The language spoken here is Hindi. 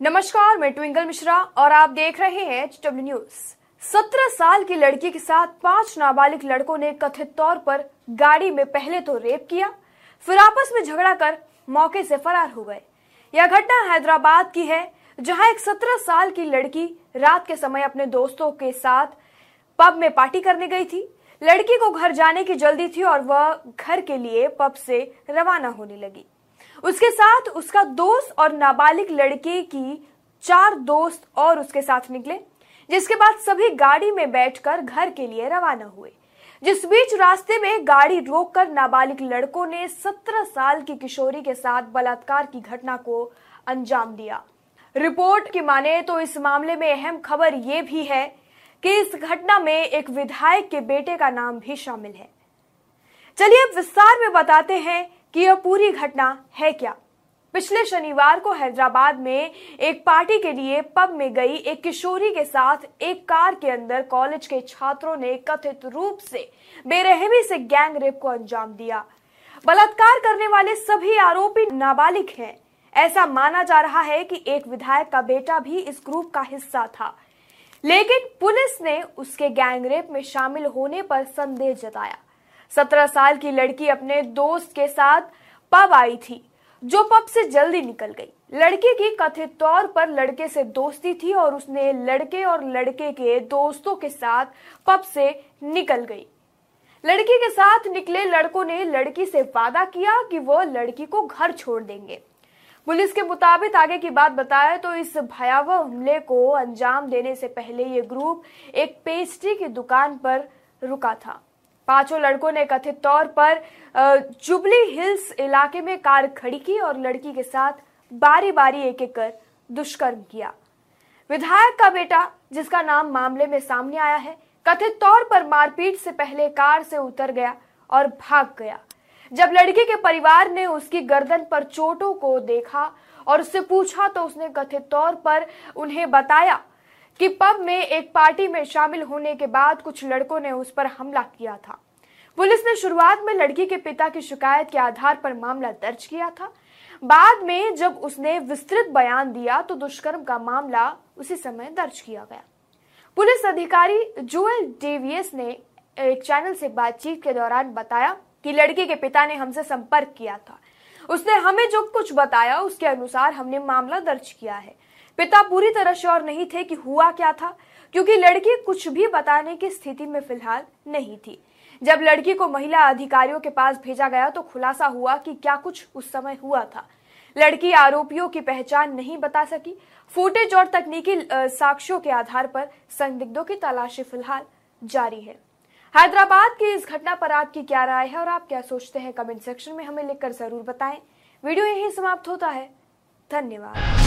नमस्कार, मैं ट्विंकल मिश्रा और आप देख रहे हैं एच डब्ल्यू न्यूज़ सत्रह साल की लड़की के साथ पाँच नाबालिग लड़कों ने कथित तौर पर गाड़ी में पहले तो रेप किया, फिर आपस में झगड़ा कर मौके से फरार हो गए। यह घटना हैदराबाद की है, जहाँ एक सत्रह साल की लड़की रात के समय अपने दोस्तों के साथ पब में पार्टी करने गई थी। लड़की को घर जाने की जल्दी थी और वह घर के लिए पब से रवाना होने लगी। उसके साथ उसका दोस्त और नाबालिग लड़के की चार दोस्त और उसके साथ निकले, जिसके बाद सभी गाड़ी में बैठकर घर के लिए रवाना हुए। जिस बीच रास्ते में गाड़ी रोककर नाबालिग लड़कों ने सत्रह साल की किशोरी के साथ बलात्कार की घटना को अंजाम दिया। रिपोर्ट की माने तो इस मामले में अहम खबर यह भी है कि इस घटना में एक विधायक के बेटे का नाम भी शामिल है। चलिए अब विस्तार में बताते हैं कि यह पूरी घटना है क्या? पिछले शनिवार को हैदराबाद में एक पार्टी के लिए पब में गई एक किशोरी के साथ एक कार के अंदर कॉलेज के छात्रों ने कथित रूप से बेरहमी से गैंग रेप को अंजाम दिया। बलात्कार करने वाले सभी आरोपी नाबालिग हैं। ऐसा माना जा रहा है कि एक विधायक का बेटा भी इस ग्रुप का हिस्सा था। लेकिन पुलिस ने उसके गैंगरेप में शामिल होने पर संदेह जताया। सत्रह साल की लड़की अपने दोस्त के साथ पब आई थी, जो पब से जल्दी निकल गई। लड़के की कथित तौर पर लड़के से दोस्ती थी और उसने लड़के और लड़के के दोस्तों के साथ पब से निकल गई। लड़की के साथ निकले लड़कों ने लड़की से वादा किया कि वो लड़की को घर छोड़ देंगे। पुलिस के मुताबिक आगे की बात बताए तो इस भयावह हमले को अंजाम देने से पहले ये ग्रुप एक पेस्ट्री की दुकान पर रुका था। पाँचों लड़कों ने कथित तौर पर जुबली हिल्स इलाके में कार खड़ी की और लड़की के साथ बारी बारी एक एक कर दुष्कर्म किया। विधायक का बेटा, जिसका नाम मामले में सामने आया है, कथित तौर पर मारपीट से पहले कार से उतर गया और भाग गया। जब लड़की के परिवार ने उसकी गर्दन पर चोटों को देखा और उससे पूछा तो उसने कथित तौर पर उन्हें बताया कि पब में एक पार्टी में शामिल होने के बाद कुछ लड़कों ने उस पर हमला किया था। पुलिस ने शुरुआत में लड़की के पिता की शिकायत के आधार पर मामला दर्ज किया था। बाद में जब उसने विस्तृत बयान दिया तो दुष्कर्म का मामला उसी समय दर्ज किया गया। पुलिस अधिकारी जोएल डेवियस ने एक चैनल से बातचीत के दौरान बताया कि लड़की के पिता ने हमसे संपर्क किया था। उसने हमें जो कुछ बताया, उसके अनुसार हमने मामला दर्ज किया है। पिता पूरी तरह श्योर नहीं थे कि हुआ क्या था, क्योंकि लड़की कुछ भी बताने की स्थिति में फ़िलहाल नहीं थी। जब लड़की को महिला अधिकारियों के पास भेजा गया तो खुलासा हुआ कि क्या कुछ उस समय हुआ था। लड़की आरोपियों की पहचान नहीं बता सकी। फुटेज और तकनीकी साक्ष्यों के आधार पर संदिग्धों की तलाशी फ़िलहाल जारी है। हैदराबाद की इस घटना पर आपकी क्या राय है और आप क्या सोचते हैं? कमेंट सेक्शन में हमें लिखकर ज़रूर बताएँ। वीडियो यही समाप्त होता है। धन्यवाद।